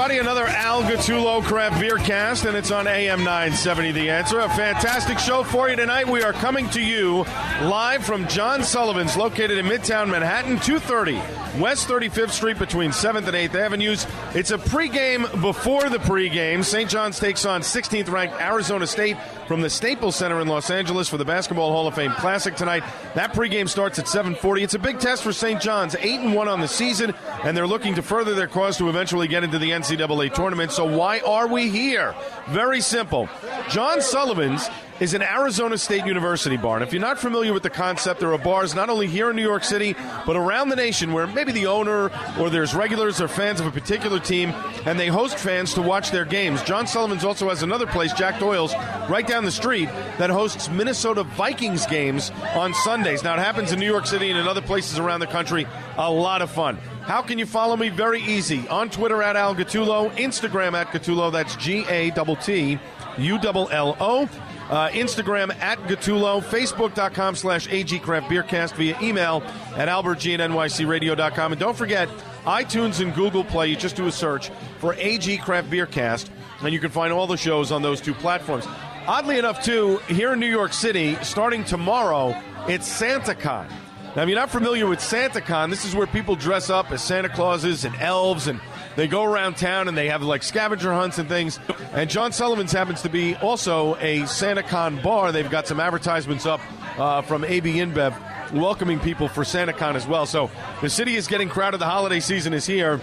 everybody. Another Al Gattullo Craft Beer Cast, and it's on AM 970 The Answer. A fantastic show for you tonight. We are coming to you live from John Sullivan's, located in Midtown Manhattan, 230 West 35th Street between 7th and 8th Avenues. It's a pregame before the pregame. St. John's takes on 16th ranked Arizona State from the Staples Center in Los Angeles for the Basketball Hall of Fame Classic tonight. That pregame starts at 7:40. It's a big test for St. John's, 8 and 1 on the season, and they're looking to further their cause to eventually get into the NCAA tournament. So why are we here? Very simple. John Sullivan's is an Arizona State University bar. And if you're not familiar with the concept, there are bars not only here in New York City, but around the nation where maybe the owner or there's regulars or fans of a particular team, and they host fans to watch their games. John Sullivan's also has another place, Jack Doyle's, right down the street, that hosts Minnesota Vikings games on Sundays. Now, it happens in New York City and in other places around the country. A lot of fun. How can you follow me? Very easy. On Twitter at Al Gattullo, Instagram at Gattullo, that's G A T T U L L O. Uh, Instagram at Gattullo, Facebook.com slash AG Craft Beercast via email at AlbertG NYCRadio.com. And don't forget, iTunes and Google Play, you just do a search for AG Craft Beercast, and you can find all the shows on those two platforms. Oddly enough, too, here in New York City, starting tomorrow, it's SantaCon. Now, if you're not familiar with SantaCon, this is where people dress up as Santa Clauses and elves and they go around town and they have like scavenger hunts and things. And John Sullivan's happens to be also a SantaCon bar. They've got some advertisements up uh, from AB InBev welcoming people for SantaCon as well. So the city is getting crowded. The holiday season is here.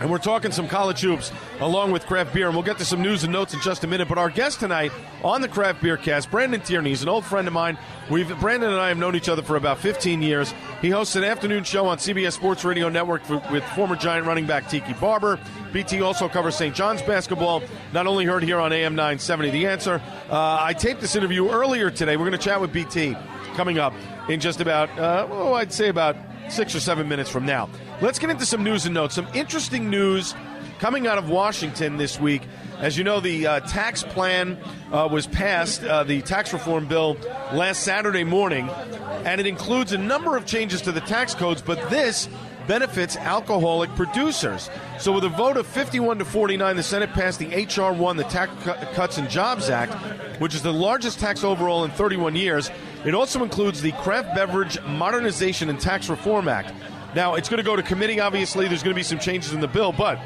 And we're talking some college hoops along with craft beer. And we'll get to some news and notes in just a minute. But our guest tonight on the Craft Beer Cast, Brandon Tierney, is an old friend of mine. We've Brandon and I have known each other for about 15 years. He hosts an afternoon show on CBS Sports Radio Network for, with former Giant running back Tiki Barber. BT also covers St. John's basketball, not only heard here on AM 970 The Answer. Uh, I taped this interview earlier today. We're going to chat with BT coming up in just about, uh, well, I'd say about six or seven minutes from now. Let's get into some news and notes. Some interesting news coming out of Washington this week. As you know, the uh, tax plan uh, was passed, uh, the tax reform bill, last Saturday morning, and it includes a number of changes to the tax codes, but this benefits alcoholic producers. So, with a vote of 51 to 49, the Senate passed the H.R. 1, the Tax Cuts and Jobs Act, which is the largest tax overall in 31 years. It also includes the Craft Beverage Modernization and Tax Reform Act. Now, it's going to go to committee, obviously. There's going to be some changes in the bill, but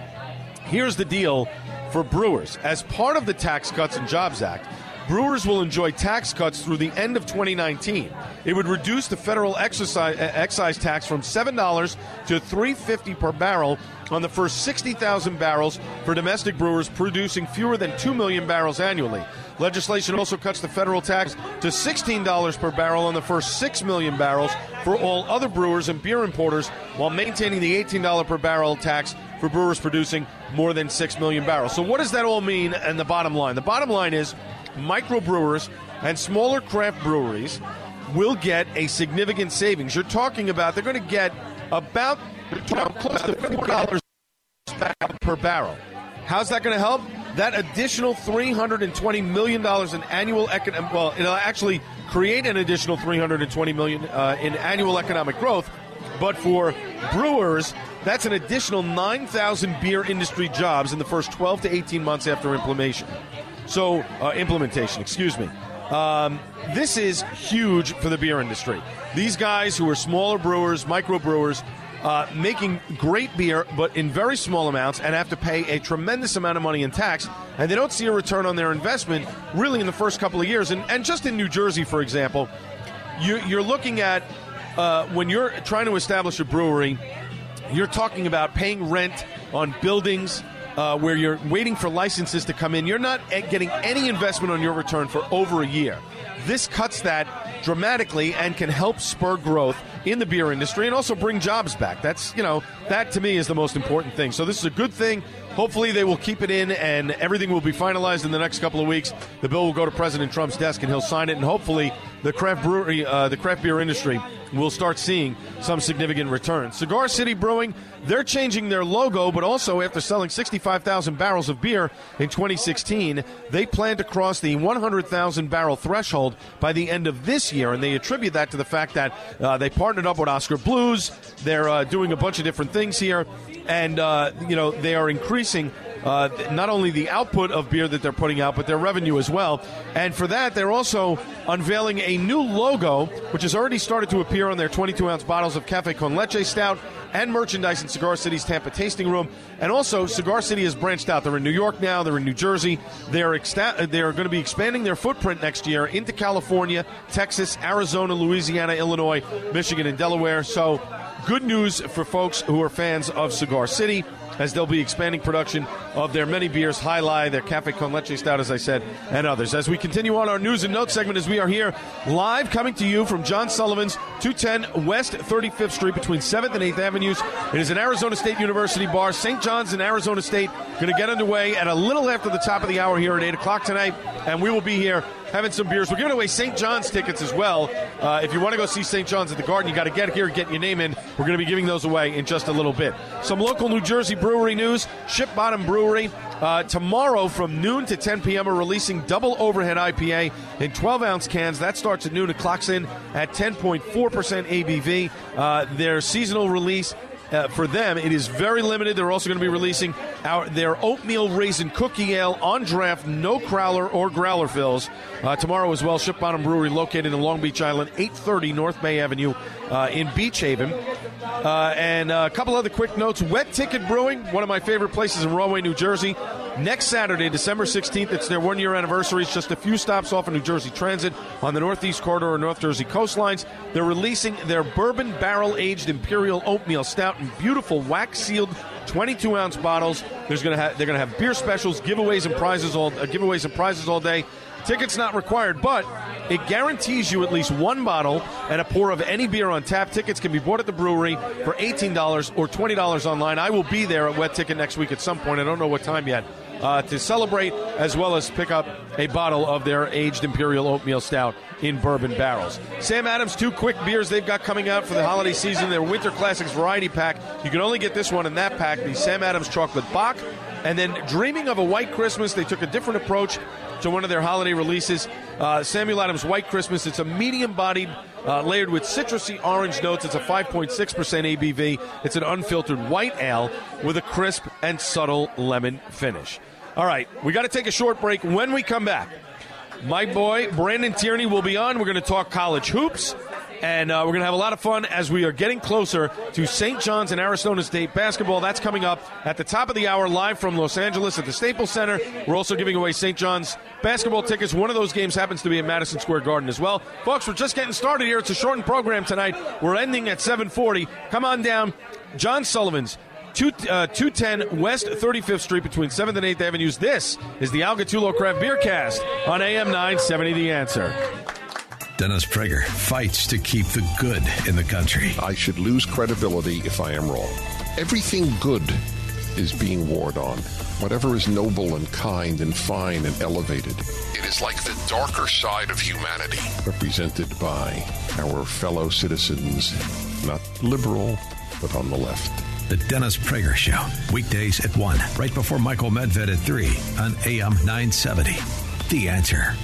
here's the deal for brewers. As part of the Tax Cuts and Jobs Act, brewers will enjoy tax cuts through the end of 2019. It would reduce the federal exercise, uh, excise tax from $7 to $3.50 per barrel on the first 60,000 barrels for domestic brewers producing fewer than 2 million barrels annually. Legislation also cuts the federal tax to $16 per barrel on the first 6 million barrels for all other brewers and beer importers while maintaining the $18 per barrel tax for brewers producing more than 6 million barrels. So, what does that all mean and the bottom line? The bottom line is microbrewers and smaller craft breweries will get a significant savings. You're talking about they're going to get about close to $4 per barrel. How's that going to help? That additional $320 million in annual economic, well, it'll actually create an additional 320 million uh, in annual economic growth. But for brewers, that's an additional 9,000 beer industry jobs in the first 12 to 18 months after implementation. So, uh, implementation, excuse me. Um, this is huge for the beer industry. These guys who are smaller brewers, micro brewers, uh, making great beer, but in very small amounts, and have to pay a tremendous amount of money in tax, and they don't see a return on their investment really in the first couple of years. And, and just in New Jersey, for example, you, you're looking at uh, when you're trying to establish a brewery, you're talking about paying rent on buildings, uh, where you're waiting for licenses to come in, you're not getting any investment on your return for over a year. This cuts that dramatically and can help spur growth in the beer industry and also bring jobs back. That's, you know, that to me is the most important thing. So this is a good thing. Hopefully they will keep it in and everything will be finalized in the next couple of weeks. The bill will go to President Trump's desk and he'll sign it and hopefully the craft brewery, uh, the craft beer industry will start seeing some significant returns. Cigar City Brewing, they're changing their logo, but also after selling 65,000 barrels of beer in 2016, they plan to cross the 100,000 barrel threshold by the end of this year, and they attribute that to the fact that uh, they partnered up with Oskar Blues. They're uh, doing a bunch of different things here, and uh, you know they are increasing uh, not only the output of beer that they're putting out, but their revenue as well. And for that, they're also unveiling a new logo, which has already started to appear on their 22 ounce bottles of Cafe Con Leche Stout and merchandise in Cigar City's Tampa Tasting Room. And also, Cigar City has branched out. They're in New York now, they're in New Jersey. They're, exta- they're going to be expanding their footprint next year into California, Texas, Arizona, Louisiana, Illinois, Michigan, and Delaware. So, good news for folks who are fans of Cigar City as they'll be expanding production of their many beers, Jai Alai, their Cafe Con Leche Stout, as I said, and others. As we continue on our news and notes segment, as we are here live coming to you from John Sullivan's 210 West 35th Street between 7th and 8th Avenues. It is an Arizona State University bar. St. John's in Arizona State going to get underway at a little after the top of the hour here at 8 o'clock tonight, and we will be here having some beers. We're giving away St. John's tickets as well. Uh, if you want to go see St. John's at the Garden, you got to get here, get your name in. We're going to be giving those away in just a little bit. Some local New Jersey brewery news. Ship Bottom Brewery uh, tomorrow from noon to 10 p.m. are releasing double overhead IPA in 12 ounce cans. That starts at noon. It clocks in at 10.4% ABV. Uh, their seasonal release uh, for them, it is very limited. They're also going to be releasing our, their oatmeal raisin cookie ale on draft, no crowler or growler fills uh, tomorrow as well. Ship Bottom Brewery, located in Long Beach Island, 830 North Bay Avenue uh, in Beach Haven. Uh, and a couple other quick notes. Wet Ticket Brewing, one of my favorite places in Rahway, New Jersey. Next Saturday, December 16th, it's their one year anniversary. It's just a few stops off of New Jersey Transit on the Northeast Corridor or North Jersey coastlines. They're releasing their bourbon barrel aged Imperial Oatmeal Stout in beautiful wax sealed 22 ounce bottles. There's gonna ha- they're going to have beer specials, giveaways, and prizes all uh, giveaways and prizes all day. Tickets not required, but it guarantees you at least one bottle and a pour of any beer on tap. Tickets can be bought at the brewery for $18 or $20 online. I will be there at Wet Ticket next week at some point. I don't know what time yet. Uh, to celebrate as well as pick up a bottle of their aged Imperial Oatmeal Stout in bourbon barrels. Sam Adams, two quick beers they've got coming out for the holiday season. Their Winter Classics Variety Pack. You can only get this one in that pack, the Sam Adams Chocolate Bock. And then Dreaming of a White Christmas, they took a different approach to one of their holiday releases. Uh, Samuel Adams White Christmas. It's a medium bodied, uh, layered with citrusy orange notes. It's a 5.6% ABV. It's an unfiltered white ale with a crisp and subtle lemon finish. All right, we got to take a short break. When we come back, my boy Brandon Tierney will be on. We're going to talk college hoops. And uh, we're going to have a lot of fun as we are getting closer to St. John's and Arizona State basketball. That's coming up at the top of the hour, live from Los Angeles at the Staples Center. We're also giving away St. John's basketball tickets. One of those games happens to be at Madison Square Garden as well. Folks, we're just getting started here. It's a shortened program tonight. We're ending at 740. Come on down. John Sullivan's Two, uh, 210 West 35th Street between 7th and 8th Avenues. This is the Al Gattullo Craft Beer Cast on AM 970 The Answer. Dennis Prager fights to keep the good in the country. I should lose credibility if I am wrong. Everything good is being warred on. Whatever is noble and kind and fine and elevated. It is like the darker side of humanity, represented by our fellow citizens, not liberal, but on the left. The Dennis Prager Show, weekdays at 1, right before Michael Medved at 3 on AM 970. The answer.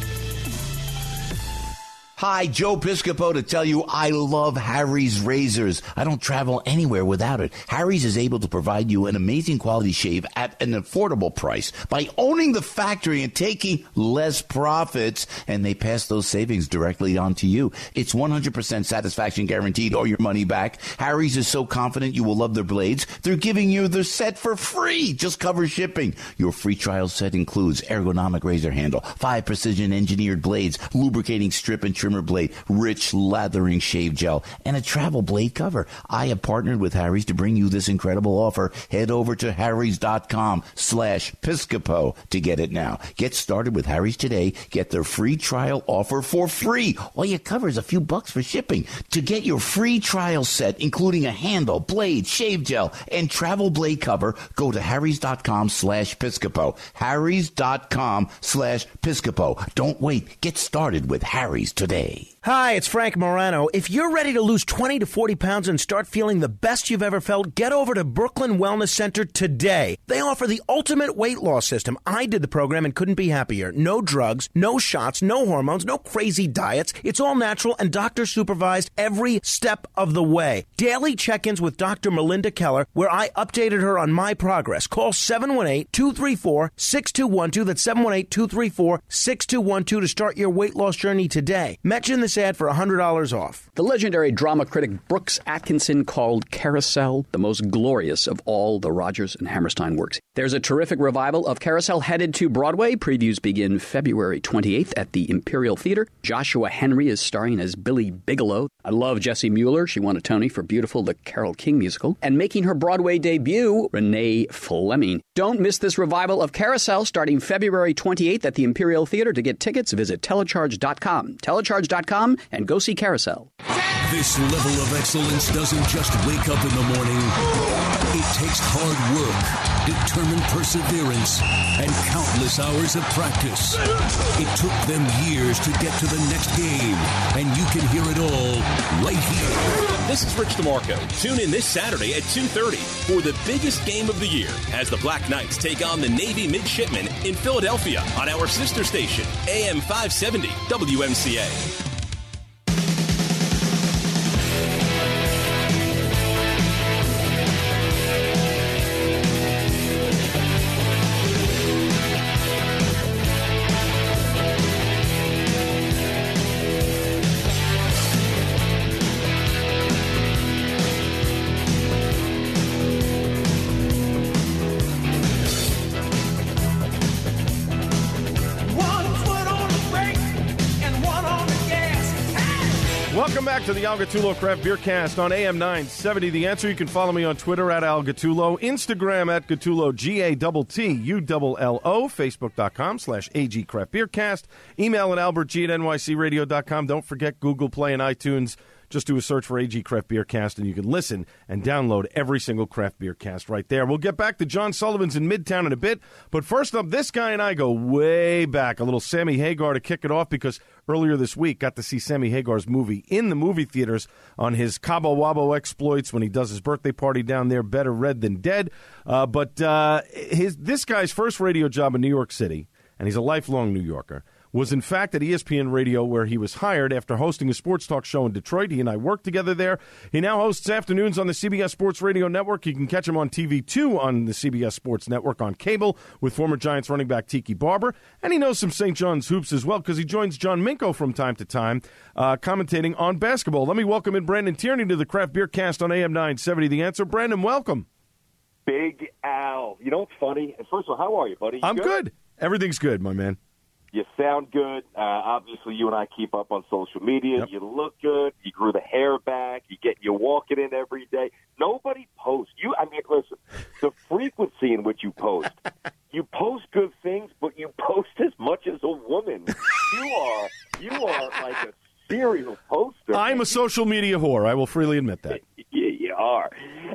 Hi, Joe Piscopo to tell you I love Harry's razors. I don't travel anywhere without it. Harry's is able to provide you an amazing quality shave at an affordable price by owning the factory and taking less profits, and they pass those savings directly on to you. It's 100% satisfaction guaranteed or your money back. Harry's is so confident you will love their blades, they're giving you the set for free. Just cover shipping. Your free trial set includes ergonomic razor handle, five precision engineered blades, lubricating strip and trim trimmer blade, rich lathering shave gel, and a travel blade cover. I have partnered with Harry's to bring you this incredible offer. Head over to harrys.com slash piscopo to get it now. Get started with Harry's today. Get their free trial offer for free. All you cover is a few bucks for shipping. To get your free trial set, including a handle, blade, shave gel, and travel blade cover, go to harrys.com slash piscopo. harrys.com slash piscopo. Don't wait. Get started with Harry's today day. Hi, it's Frank Morano. If you're ready to lose 20 to 40 pounds and start feeling the best you've ever felt, get over to Brooklyn Wellness Center today. They offer the ultimate weight loss system. I did the program and couldn't be happier. No drugs, no shots, no hormones, no crazy diets. It's all natural and doctor supervised every step of the way. Daily check ins with Dr. Melinda Keller, where I updated her on my progress. Call 718 234 6212. That's 718 234 6212 to start your weight loss journey today. Mention this ad for $100 off. The legendary drama critic Brooks Atkinson called Carousel the most glorious of all the Rodgers and Hammerstein works. There's a terrific revival of Carousel headed to Broadway. Previews begin February 28th at the Imperial Theater. Joshua Henry is starring as Billy Bigelow. I love Jessie Mueller. She won a Tony for Beautiful, the Carole King musical. And making her Broadway debut, Renee Fleming. Don't miss this revival of Carousel starting February 28th at the Imperial Theater. To get tickets, visit telecharge.com. Telecharge.com and go see Carousel. This level of excellence doesn't just wake up in the morning. It takes hard work, determined perseverance, and countless hours of practice. It took them years to get to the next game, and you can hear it all right here. This is Rich DeMarco. Tune in this Saturday at 2.30 for the biggest game of the year as the Black Knights take on the Navy Midshipmen in Philadelphia on our sister station, AM 570 WMCA. To the Al Gattullo Craft Beer Cast on AM 970. The answer you can follow me on Twitter at Al Gattullo, Instagram at Gattullo, G A T T U L L O, Facebook.com slash AG Craft Beer Cast, email at albertg at nycradio.com. Don't forget Google Play and iTunes. Just do a search for AG Craft Beer Cast, and you can listen and download every single craft beer cast right there. We'll get back to John Sullivan's in Midtown in a bit, but first up, this guy and I go way back. A little Sammy Hagar to kick it off because earlier this week got to see Sammy Hagar's movie in the movie theaters on his Cabo Wabo exploits when he does his birthday party down there. Better red than dead. Uh, but uh, his this guy's first radio job in New York City, and he's a lifelong New Yorker was in fact at ESPN Radio, where he was hired after hosting a sports talk show in Detroit. He and I worked together there. He now hosts afternoons on the CBS Sports Radio Network. You can catch him on TV2 on the CBS Sports Network on cable with former Giants running back Tiki Barber. And he knows some St. John's hoops as well because he joins John Minko from time to time, uh, commentating on basketball. Let me welcome in Brandon Tierney to the Craft Beer Cast on AM 970. The answer, Brandon, welcome. Big Al. You know what's funny? First of all, how are you, buddy? You I'm good? good. Everything's good, my man. You sound good. Uh, obviously, you and I keep up on social media. Yep. You look good. You grew the hair back. You get you walking in every day. Nobody posts you. I mean, listen, the frequency in which you post. You post good things, but you post as much as a woman. You are you are like a serial poster. I'm a social media whore. I will freely admit that. Yeah, you are.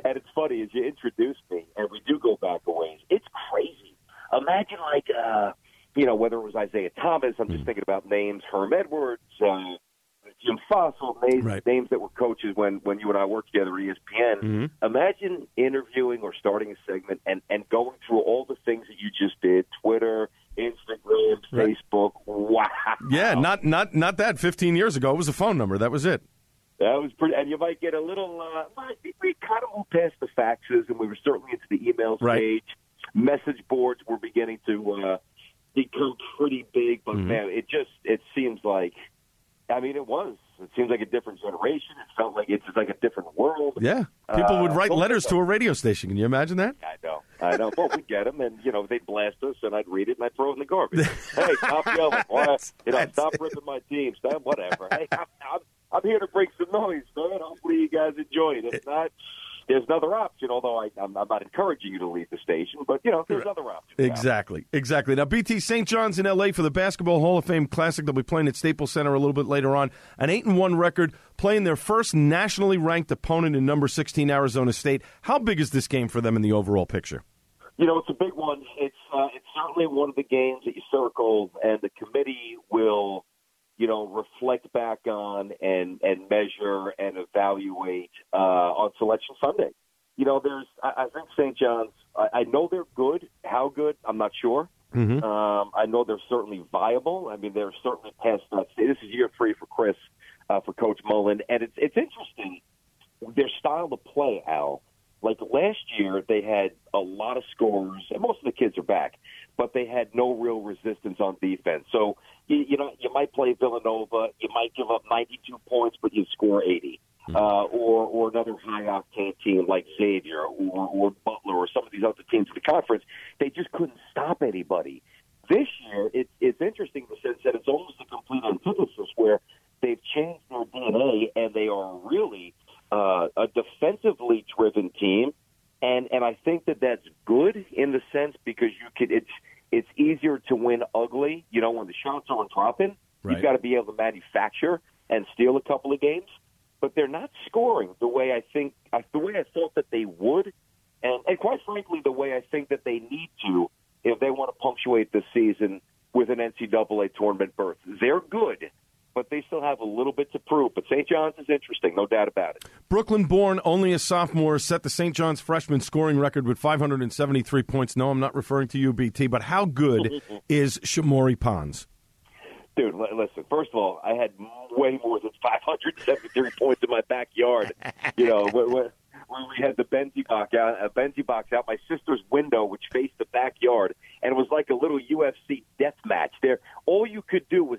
And it's funny as you introduced me, and we do go back a ways. It's crazy. Imagine like. uh you know, whether it was Isiah Thomas, I'm just Mm. thinking about names, Herm Edwards, uh, Jim Fassel, names, Right. names that were coaches when, when you and I worked together at ESPN. Mhm. Imagine interviewing or starting a segment and, and going through all the things that you just did Twitter, Instagram, Right. Facebook. Wow. Yeah, not not not that. 15 years ago, it was a phone number. That was it. That was pretty, and you might get a little. Uh, we- we kind of moved past the faxes, and we were certainly into the email Right. stage. Message boards were beginning to uh, become pretty big, but Mhm. man, it just it seems like. I mean, it was It seems like a different generation. It felt like it's like a different world. Yeah, people would Uh, write letters to a radio station. Can you imagine that? I know, I know. But we get them, and you know they'd blast us, and I'd read it, and I'd throw it in the garbage. hey, stop yelling! Why, you know, stop ripping my team. Stop whatever. Hey, I'm, I'm, I'm here to bring some noise, man. Hopefully you guys enjoy it. If not, there's another option. Although I, I'm, I'm not encouraging you to leave the station, but you know, there's other options. Exactly, exactly. Now, BT St. John's in L.A. for the Basketball Hall of Fame Classic. They'll be playing at Staples Center a little bit later on. An eight and one record, playing their first nationally ranked opponent in number sixteen Arizona State. How big is this game for them in the overall picture? You know, it's a big one. It's uh, it's certainly one of the games that you circle, and the committee will, you know, reflect back on and and measure and evaluate uh, on Selection Sunday. You know, there's I, I think St. John's. I, I know they're good. How good? I'm not sure. Mm-hmm. Um, I know they're certainly viable. I mean, they're certainly past that. This is year three for Chris, uh, for Coach Mullin, and it's it's interesting their style of play, Al. Like last year, they had a lot of scores, and most of the kids are back, but they had no real resistance on defense. So you, you know, you might play Villanova, you might give up 92 points, but you score 80, uh, or or another high octane team like Xavier or, or Butler or some of these other teams in the conference. They just couldn't stop anybody. This year, it, it's interesting in the sense that it's almost a complete antithesis where they've changed their DNA and they are really uh, a defensively driven team, and and I think that that's good in the sense because you could it's it's easier to win ugly. You know when the shots aren't dropping, Right. you've got to be able to manufacture and steal a couple of games. But they're not scoring the way I think I- the way I thought that they would, and and quite frankly the way I think that they need to if they want to punctuate the season with an NCAA tournament berth. They're good. But they still have a little bit to prove. But St. John's is interesting, no doubt about it. Brooklyn born, only a sophomore, set the St. John's freshman scoring record with 573 points. No, I'm not referring to you, BT, but how good is Shamorie Ponds? Dude, li- listen. First of all, I had way more than 573 points in my backyard. You know, when, when we had the Benzie box out, a Benzie box out my sister's window, which faced the backyard, and it was like a little UFC death match. There, all you could do was.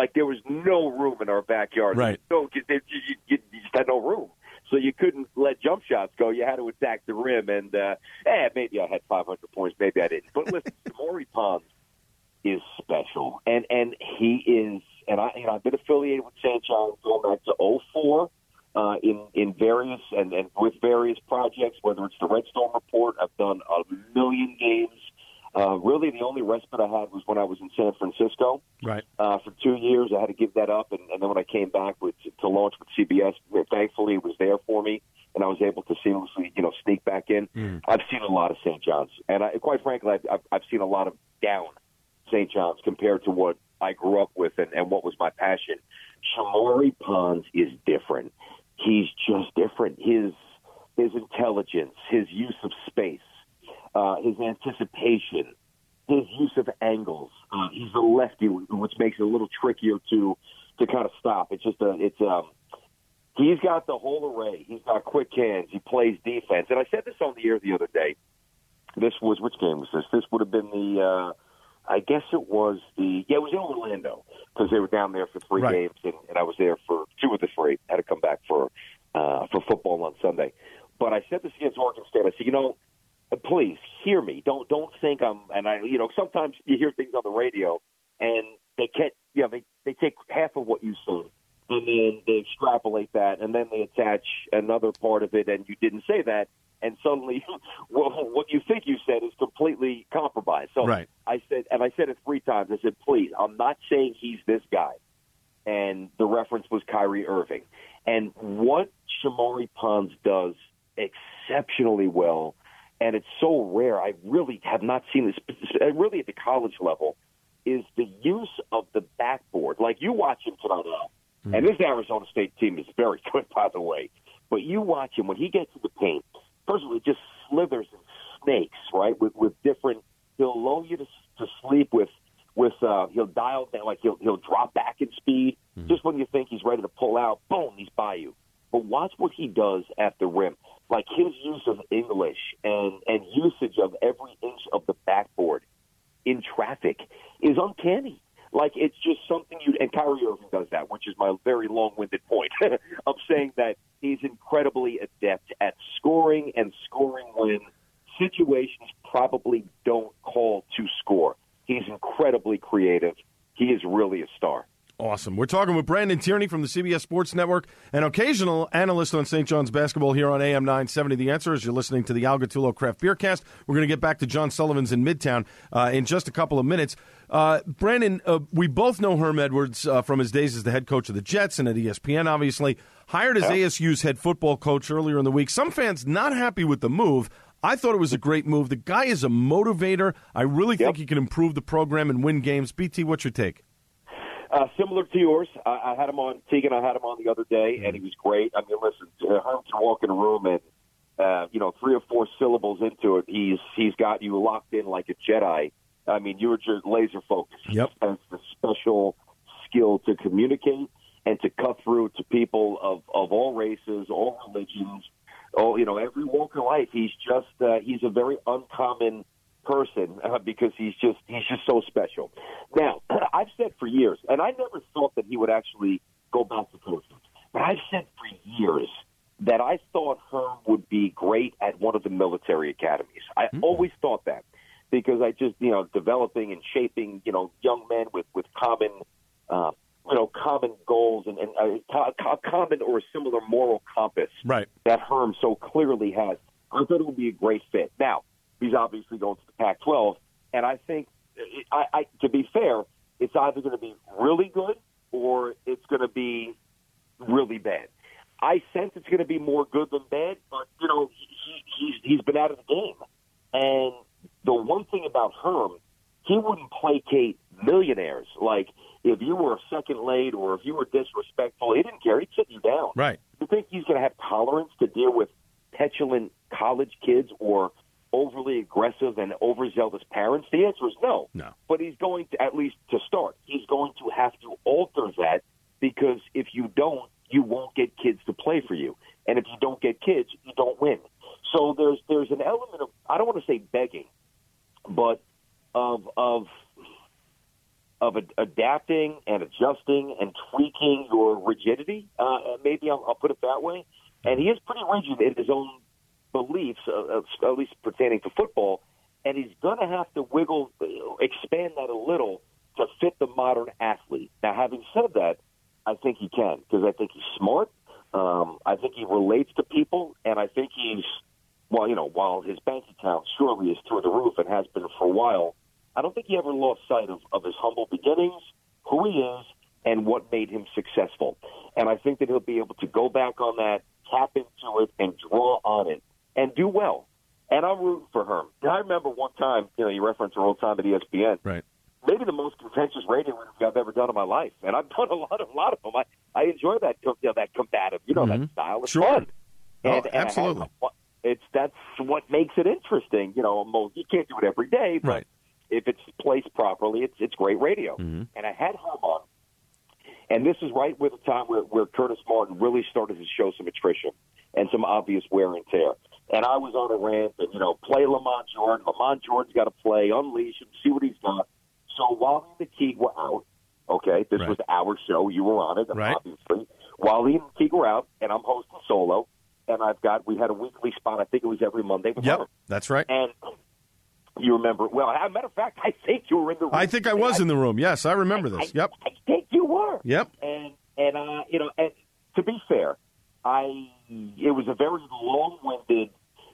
Like there was no room in our backyard. Right. No, you, you, you, just had no room. So you couldn't let jump shots go. You had to attack the rim. And uh, eh, maybe I had 500 points, maybe I didn't. But listen, Maury Ponds is special, and and he is. And I, you know, I've been affiliated with St. John's going back to '04 uh, in in various and, and with various projects. Whether it's the Red Storm Report, I've done a million games. Uh, really, the only respite I had was when I was in San Francisco Right. uh, for two years. I had to give that up, and, and then when I came back with to launch with CBS, thankfully it was there for me, and I was able to seamlessly, you know, sneak back in. I've seen a lot of St. John's, and I, quite frankly, I've, I've, I've seen a lot of down St. John's compared to what I grew up with and, and what was my passion. Shamorie Ponds is different. He's just different. His his intelligence, his use of uh, his anticipation, his use of angles. Uh, he's a lefty, which makes it a little trickier to to kind of stop. It's just a it's um he's got the whole array. He's got quick hands. He plays defense. And I said this on the air the other day. This was which game was this? This would have been the. uh I guess it was the yeah, it was in Orlando because they were down there for three Right. games, and, and I was there for two of the three. had to come back for uh, for football on Sunday. But I said this against Oregon State. I said, you know, Uh, please hear me. Don't don't think I'm. And I, you know, sometimes you hear things on the radio, and they can't. You know, they they take half of what you say, and then they extrapolate that, and then they attach another part of it, and you didn't say that, and suddenly, well, what you think you said is completely compromised. So Right. I said, and I said it three times. I said, please, I'm not saying he's this guy. And the reference was Kyrie Irving. And what Shamorie Ponds does exceptionally well, and it's so rare, I really have not seen this, uh, really at the college level, is the use of the backboard. Like you watch him tonight, Al, hmm. and this Arizona State team is very good, by the way. But you watch him when he gets to the paint. First of all, it just slithers and snakes, right? With with different, he'll lull you to to sleep with with uh, he'll dial down, like he'll he'll drop back in speed. Hmm. Just when you think he's ready to pull out, boom, he's by you. But watch what he does at the rim. Like his use of English and and usage of every inch of the backboard in traffic is uncanny. Like it's just something you'd and Kyrie Irving does that, which is my very long-winded point of saying that he's incredibly adept at scoring and scoring when situations probably don't call to score. He's incredibly creative. He is really a star. Awesome. We're talking with Brandon Tierney from the CBS Sports Network, an occasional analyst on St. John's basketball here on AM 970. The answer is you're listening to the Al Gattullo Craft Beer Cast. We're going to get back to John Sullivan's in Midtown uh, in just a couple of minutes. Uh, Brandon, uh, we both know Herm Edwards uh, from his days as the head coach of the Jets and at ESPN, obviously. Hired as ASU's head football coach earlier in the week. Some fans not happy with the move. I thought it was a great move. The guy is a motivator. I really yep. think he can improve the program and win games. BT, what's your take? Uh, similar to yours, I, I had him on Tegan. I had him on the other day, and he was great. I mean, listen, Herm can walk in a room and uh, you know three or four syllables into it, he's he's got you locked in like a Jedi. I mean, you're just laser focused. Yep, has the special skill to communicate and to cut through to people of of all races, all religions, oh, you know, every walk of life. He's just uh, he's a very uncommon person uh, because he's just he's just so special. Now, I've said for years, and I never thought that he would actually go back to coaching, but I've said for years that I thought Herm would be great at one of the military academies. I mm-hmm. always thought that because I just you know developing and shaping you know young men with with common. Uh, you know, common goals and, and uh, common or a similar moral compass right. that Herm so clearly has. I thought it would be a great fit. Now, He's obviously going to the Pac-12, and I think, I, I, to be fair, it's either going to be really good or it's going to be really bad. I sense it's going to be more good than bad, but you know he, he's he's been out of the game, and the one thing about Herm, he wouldn't placate millionaires. Like if you were a second late or if you were disrespectful, he didn't care. He'd sit you down. Right. You think he's going to have tolerance to deal with petulant college kids or overly aggressive and overzealous parents? The answer is no. No. But he's going to, at least to start, he's going to have to alter that because if you don't, you won't get kids to play for you. And if you don't get kids, you don't win. So there's there's an element of I don't want to say begging, but of of of ad- adapting and adjusting and tweaking your rigidity. Uh, maybe I'll, I'll put it that way. And he is pretty rigid in his own beliefs, uh, at least pertaining to football, and he's going to have to wiggle, expand that a little to fit the modern athlete. Now, having said that, I think he can because I think he's smart. Um, I think he relates to people, and I think he's well, you know, while his bank account surely is through the roof and has been for a while, I don't think he ever lost sight of, of his humble beginnings, who he is, and what made him successful. And I think that he'll be able to go back on that, tap into it, and draw on it and do well. And I'm rooting for Herm. I remember one time, you know, you referenced her old time at ESPN. Right. Maybe the most contentious radio interview I've ever done in my life, and I've done a lot of a lot of them. I, I enjoy that you know, that combative, you know, mm-hmm. that style. It's sure. fun. Oh, and, absolutely. And it's that's what makes it interesting. You know, most, you can't do it every day, but right. if it's placed properly, it's it's great radio. Mm-hmm. And I had Herm on, and this is right with the time where, where Curtis Martin really started to show some attrition and some obvious wear and tear and I was on a rant and, you know, play Lamont Jordan. Lamont Jordan's got to play, unleash him, see what he's got. So while the Teague were out, okay, this right. was our show, you were on it, right. obviously. While he and Teague were out, and I'm hosting solo, and I've got, we had a weekly spot, I think it was every Monday. Yep, her. that's right. And you remember, well, as a matter of fact, I think you were in the room. I think I was I, in the room, yes, I remember I, this. I, yep. I think you were. Yep. And, and uh, you know, and to be fair, I, it was a very long-winded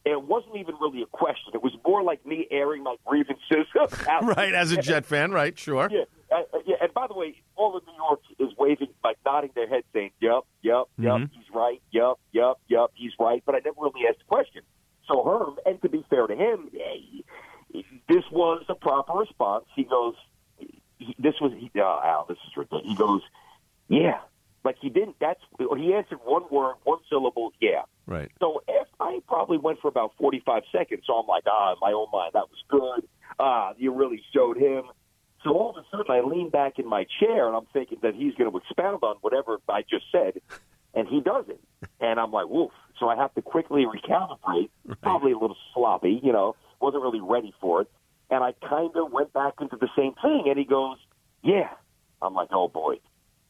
it wasn't even really a question. It was more like me airing my grievances. right, as a Jet fan, right? Sure. Yeah, uh, yeah. And by the way, all of New York is waving, like nodding their head, saying, "Yep, yep, yep, mm-hmm. he's right. Yep, yep, yep, he's right." But I never really asked the question. So Herm, and to be fair to him, this was a proper response. He goes, "This was uh, Al. This is ridiculous." He goes, "Yeah." Like he didn't. That's he answered one word, one syllable. Yeah. Right. So probably went for about 45 seconds, so I'm like, ah, in my own mind, that was good. Ah, you really showed him. So all of a sudden, I lean back in my chair and I'm thinking that he's going to expound on whatever I just said, and he doesn't. And I'm like, woof. So I have to quickly recalibrate. Right. Probably a little sloppy, you know, wasn't really ready for it. And I kind of went back into the same thing. And he goes, yeah. I'm like, oh boy.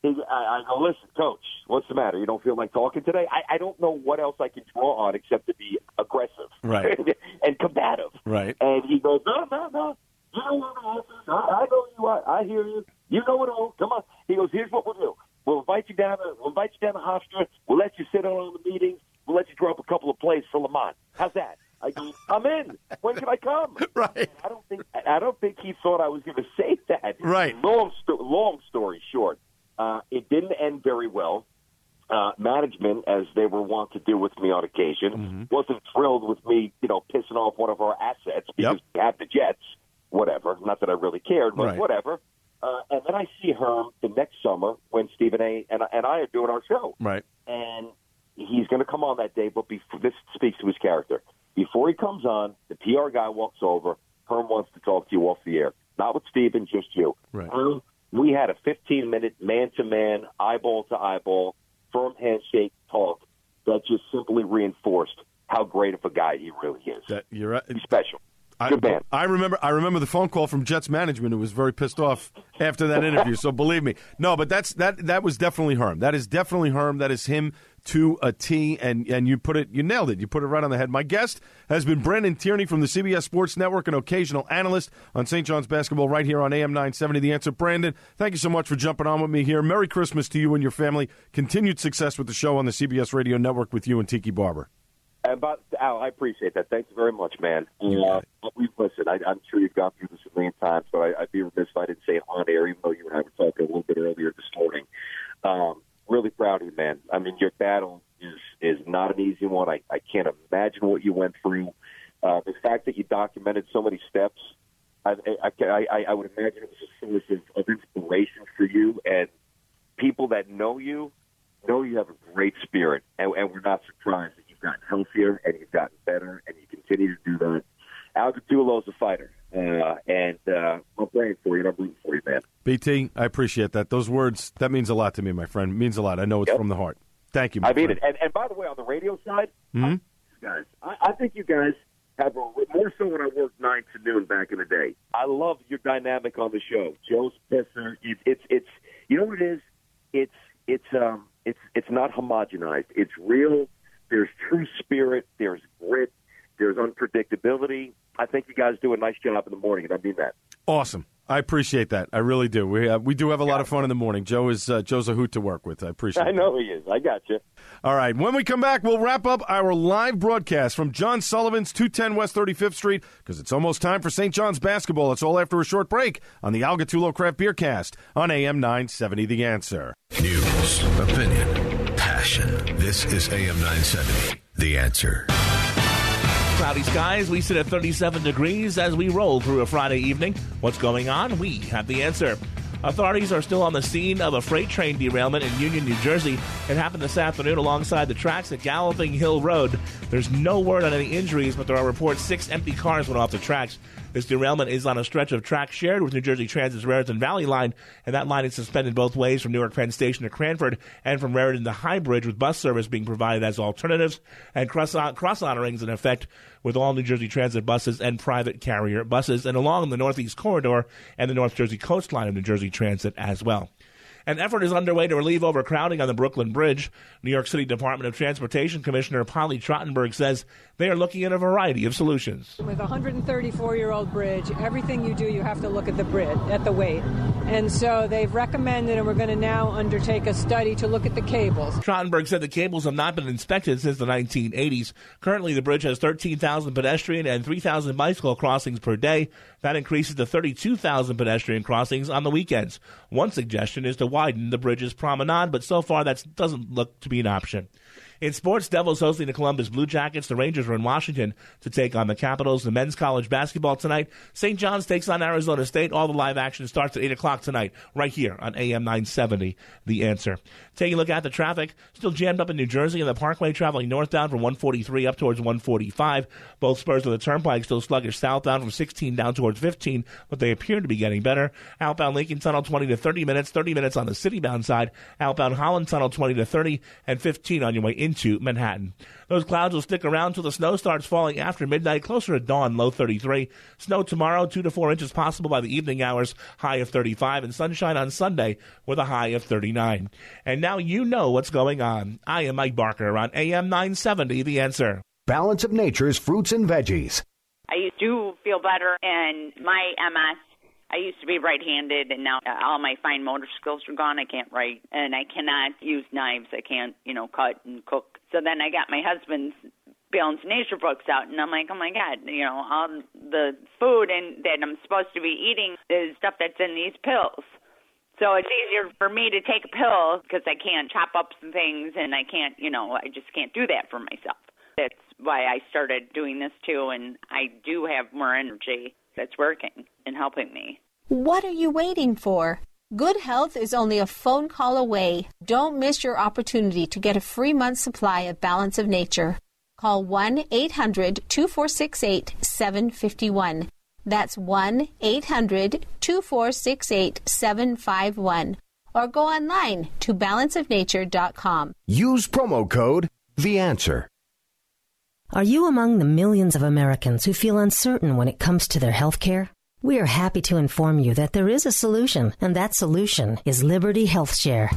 He, I, I go, listen, coach, what's the matter? You don't feel like talking today? I, I don't know what else I can draw on except to be aggressive Right. and combative. Right. And he goes, no, no, no. You know what the answers. I, I know you. I, I hear you. You know it all. Come on. He goes, here's what we'll do. We'll invite you down. To, we'll invite you down to Hofstra. We'll let you sit in on the meetings. We'll let you draw up a couple of plays for Lamont. How's that? I go, I'm in. When can I come? Right. I don't think. I don't think he thought I was going to say that. Right. Long, sto- long story short, uh, it didn't end very well. Uh, management, as they were wont to do with me on occasion, Mm-hmm. wasn't thrilled with me, you know, pissing off one of our assets because Yep. we have the Jets. Whatever. Not that I really cared, but Right. whatever. Uh, and then I see Herm the next summer when Stephen A. and, and I are doing our show Right. and he's going to come on that day. But before, this speaks to his character. Before he comes on, the PR guy walks over. Herm wants to talk to you off the air, not with Stephen, just you. Right. Herm, we had a 15 minute man to man, eyeball to eyeball, firm handshake talk that just simply reinforced how great of a guy he really is. That you're right. He's special. I, Good man. I remember. I remember the phone call from Jets management who was very pissed off after that interview. so believe me, no, but that's that. That was definitely Herm. That is definitely Herm. That is him to a T. And and you put it. You nailed it. You put it right on the head. My guest has been Brandon Tierney from the CBS Sports Network, an occasional analyst on St. John's basketball, right here on AM 970. The answer, Brandon. Thank you so much for jumping on with me here. Merry Christmas to you and your family. Continued success with the show on the CBS Radio Network with you and Tiki Barber. And but Al, I appreciate that. Thanks very much, man. Uh, we listen. I, I'm sure you've gone through this a million times, but I, I'd be remiss if I didn't say it on air, even though you and I were talking a little bit earlier this morning. Um, really proud of you, man. I mean, your battle is is not an easy one. I, I can't imagine what you went through. Uh, the fact that you documented so many steps, I, I, I, I would imagine it was a source of, of inspiration for you and people that know you know you have a great spirit, and, and we're not surprised that you've gotten healthier and you've gotten better, and you continue to do that. Al Gattullo's a fighter, uh, and uh, I'm praying for you, and I'm rooting for you, man. BT, I appreciate that. Those words, that means a lot to me, my friend. It means a lot. I know it's Yep. from the heart. Thank you, my I mean friend. it. And, and by the way, on the radio side, mm-hmm. you guys, I, I think you guys have a, more so when I worked nine to noon back in the day. I love your dynamic on the show. Joe Spencer, it, it's it's you know what it is. It's it's um it's it's not homogenized. It's real. There's true spirit. There's grit. There's unpredictability. I think you guys do a nice job in the morning, and I mean that. Awesome. I appreciate that. I really do. We uh, we do have a lot of fun in the morning. Joe is uh, Joe's a hoot to work with. I appreciate. I it. know he is. I got you. All right. When we come back, we'll wrap up our live broadcast from John Sullivan's 210 West 35th Street because it's almost time for St. John's basketball. It's all after a short break on the Al Gattullo Craft Beer Cast on AM 970. The answer. News, opinion, passion. This is AM 970. The answer. Cloudy skies. We sit at 37 degrees as we roll through a Friday evening. What's going on? We have the answer. Authorities are still on the scene of a freight train derailment in Union, New Jersey. It happened this afternoon alongside the tracks at Galloping Hill Road. There's no word on any injuries, but there are reports six empty cars went off the tracks. This derailment is on a stretch of track shared with New Jersey Transit's Raritan Valley Line, and that line is suspended both ways from Newark Penn Station to Cranford and from Raritan to High Bridge, with bus service being provided as alternatives and cross honorings in effect with all New Jersey Transit buses and private carrier buses, and along the Northeast Corridor and the North Jersey coastline of New Jersey Transit as well. An effort is underway to relieve overcrowding on the Brooklyn Bridge. New York City Department of Transportation Commissioner Polly Trottenberg says they are looking at a variety of solutions. With a 134 year old bridge, everything you do, you have to look at the bridge, at the weight. And so they've recommended, and we're going to now undertake a study to look at the cables. Trottenberg said the cables have not been inspected since the 1980s. Currently, the bridge has 13,000 pedestrian and 3,000 bicycle crossings per day. That increases to 32,000 pedestrian crossings on the weekends. One suggestion is to widen the bridge's promenade, but so far that doesn't look to be an option. In sports, Devils hosting the Columbus Blue Jackets. The Rangers are in Washington to take on the Capitals. The men's college basketball tonight. St. John's takes on Arizona State. All the live action starts at 8 o'clock tonight, right here on AM 970. The answer. Taking a look at the traffic, still jammed up in New Jersey and the Parkway traveling northbound from 143 up towards 145. Both spurs of the Turnpike still sluggish southbound from 16 down towards 15, but they appear to be getting better. Outbound Lincoln Tunnel 20 to 30 minutes, 30 minutes on the citybound side. Outbound Holland Tunnel 20 to 30, and 15 on your way way into Manhattan. Those clouds will stick around till the snow starts falling after midnight, closer to dawn, low 33. Snow tomorrow, 2 to 4 inches possible by the evening hours, high of 35, and sunshine on Sunday with a high of 39. And now you know what's going on. I am Mike Barker on AM 970, The Answer. Balance of Nature's fruits and veggies. I do feel better, and my MS I used to be right-handed, and now uh, all my fine motor skills are gone. I can't write, and I cannot use knives. I can't, you know, cut and cook. So then I got my husband's Balance Nature books out, and I'm like, oh my god, you know, all the food and that I'm supposed to be eating is stuff that's in these pills. So it's easier for me to take a pill because I can't chop up some things, and I can't, you know, I just can't do that for myself. That's why I started doing this too, and I do have more energy that's working and helping me. What are you waiting for? Good health is only a phone call away. Don't miss your opportunity to get a free month supply of Balance of Nature. Call 1 800 2468 751. That's 1 800 2468 751. Or go online to balanceofnature.com. Use promo code The Answer. Are you among the millions of Americans who feel uncertain when it comes to their health care? We are happy to inform you that there is a solution, and that solution is Liberty HealthShare.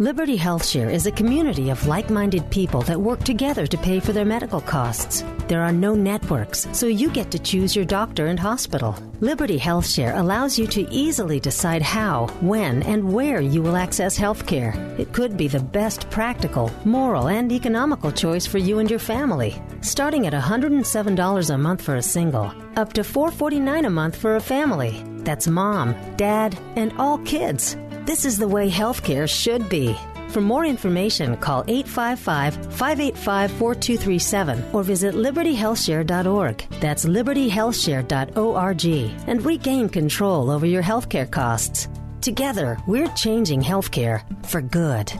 Liberty HealthShare is a community of like minded people that work together to pay for their medical costs. There are no networks, so you get to choose your doctor and hospital. Liberty HealthShare allows you to easily decide how, when, and where you will access health care. It could be the best practical, moral, and economical choice for you and your family. Starting at $107 a month for a single, up to $449 a month for a family. That's mom, dad, and all kids. This is the way healthcare should be. For more information, call 855 585 4237 or visit libertyhealthshare.org. That's libertyhealthshare.org and regain control over your healthcare costs. Together, we're changing healthcare for good.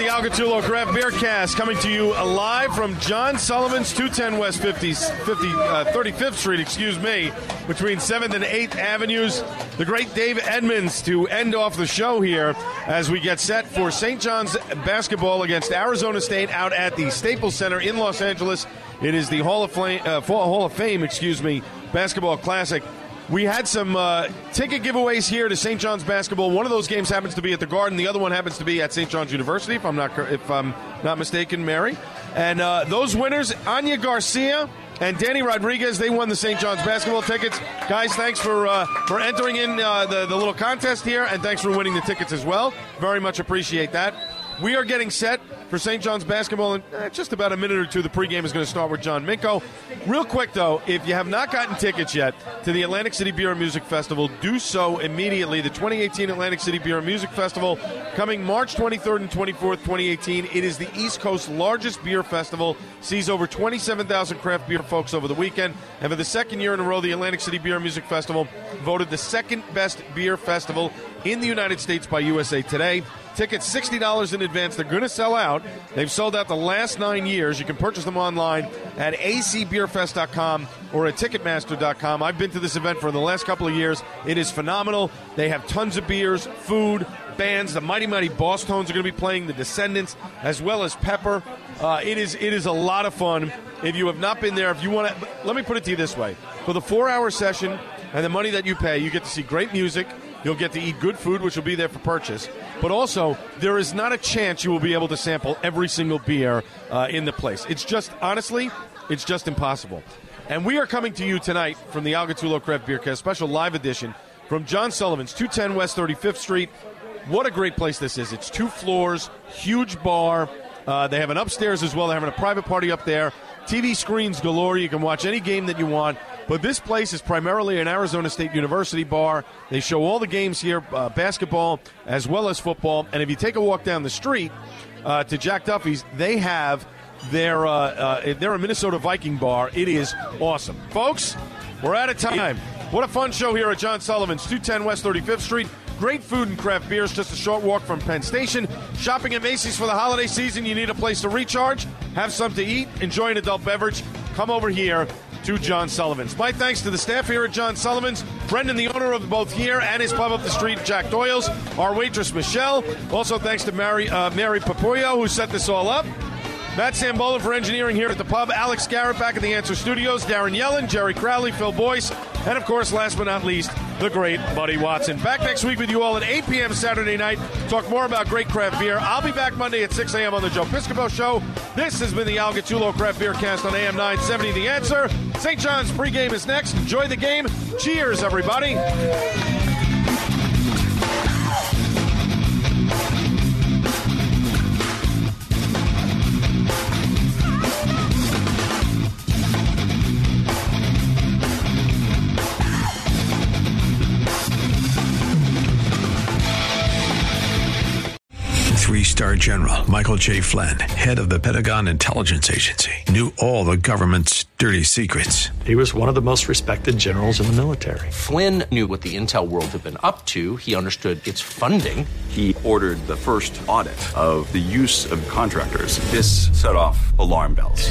Al Gattullo Craft Beer Cast coming to you live from John Sullivan's 210 West 50, 50 uh, 35th Street, excuse me, between 7th and 8th Avenues. The great Dave Edmunds to end off the show here as we get set for St. John's basketball against Arizona State out at the Staples Center in Los Angeles. It is the Hall of, Flame, uh, Hall of Fame, excuse me, basketball classic. We had some uh, ticket giveaways here to St. John's basketball. One of those games happens to be at the Garden. The other one happens to be at St. John's University, if I'm not if I'm not mistaken, Mary. And uh, those winners, Anya Garcia and Danny Rodriguez, they won the St. John's basketball tickets. Guys, thanks for uh, for entering in uh, the the little contest here, and thanks for winning the tickets as well. Very much appreciate that. We are getting set for St. John's basketball in eh, just about a minute or two. The pregame is going to start with John Minko. Real quick, though, if you have not gotten tickets yet to the Atlantic City Beer and Music Festival, do so immediately. The 2018 Atlantic City Beer and Music Festival coming March 23rd and 24th, 2018. It is the East Coast's largest beer festival, sees over 27,000 craft beer folks over the weekend. And for the second year in a row, the Atlantic City Beer and Music Festival voted the second best beer festival in the United States by USA Today. Tickets $60 in advance. They're going to sell out. They've sold out the last nine years. You can purchase them online at acbeerfest.com or at ticketmaster.com. I've been to this event for the last couple of years. It is phenomenal. They have tons of beers, food, bands. The Mighty Mighty Bosstones are going to be playing the Descendents, as well as Pepper. Uh, it is it is a lot of fun. If you have not been there, if you want to, let me put it to you this way: for the four-hour session and the money that you pay, you get to see great music. You'll get to eat good food, which will be there for purchase. But also, there is not a chance you will be able to sample every single beer uh, in the place. It's just, honestly, it's just impossible. And we are coming to you tonight from the Al Gattullo Craft Beer Cast, special live edition from John Sullivan's, 210 West 35th Street. What a great place this is. It's two floors, huge bar. Uh, they have an upstairs as well. They're having a private party up there. TV screens galore. You can watch any game that you want. But this place is primarily an Arizona State University bar. They show all the games here, uh, basketball as well as football. And if you take a walk down the street uh, to Jack Duffy's, they have their uh, uh they're a Minnesota Viking bar. It is awesome, folks. We're out of time. What a fun show here at John Sullivan's, 210 West 35th Street. Great food and craft beers just a short walk from Penn Station. Shopping at Macy's for the holiday season, you need a place to recharge, have something to eat, enjoy an adult beverage. Come over here to John Sullivan's. My thanks to the staff here at John Sullivan's, Brendan, the owner of both here and his pub up the street, Jack Doyle's, our waitress Michelle. Also thanks to Mary uh, Mary Papoyo who set this all up. Matt Sambola for engineering here at the pub. Alex Garrett back at the Answer Studios. Darren Yellen, Jerry Crowley, Phil Boyce, and of course, last but not least, the great Buddy Watson. Back next week with you all at 8 p.m. Saturday night. Talk more about great craft beer. I'll be back Monday at 6 a.m. on the Joe Piscopo Show. This has been the Al Gattullo Craft Beer Cast on AM 970. The Answer. St. John's pregame is next. Enjoy the game. Cheers, everybody. Three star general Michael J. Flynn, head of the Pentagon Intelligence Agency, knew all the government's dirty secrets. He was one of the most respected generals in the military. Flynn knew what the intel world had been up to. He understood its funding. He ordered the first audit of the use of contractors. This set off alarm bells.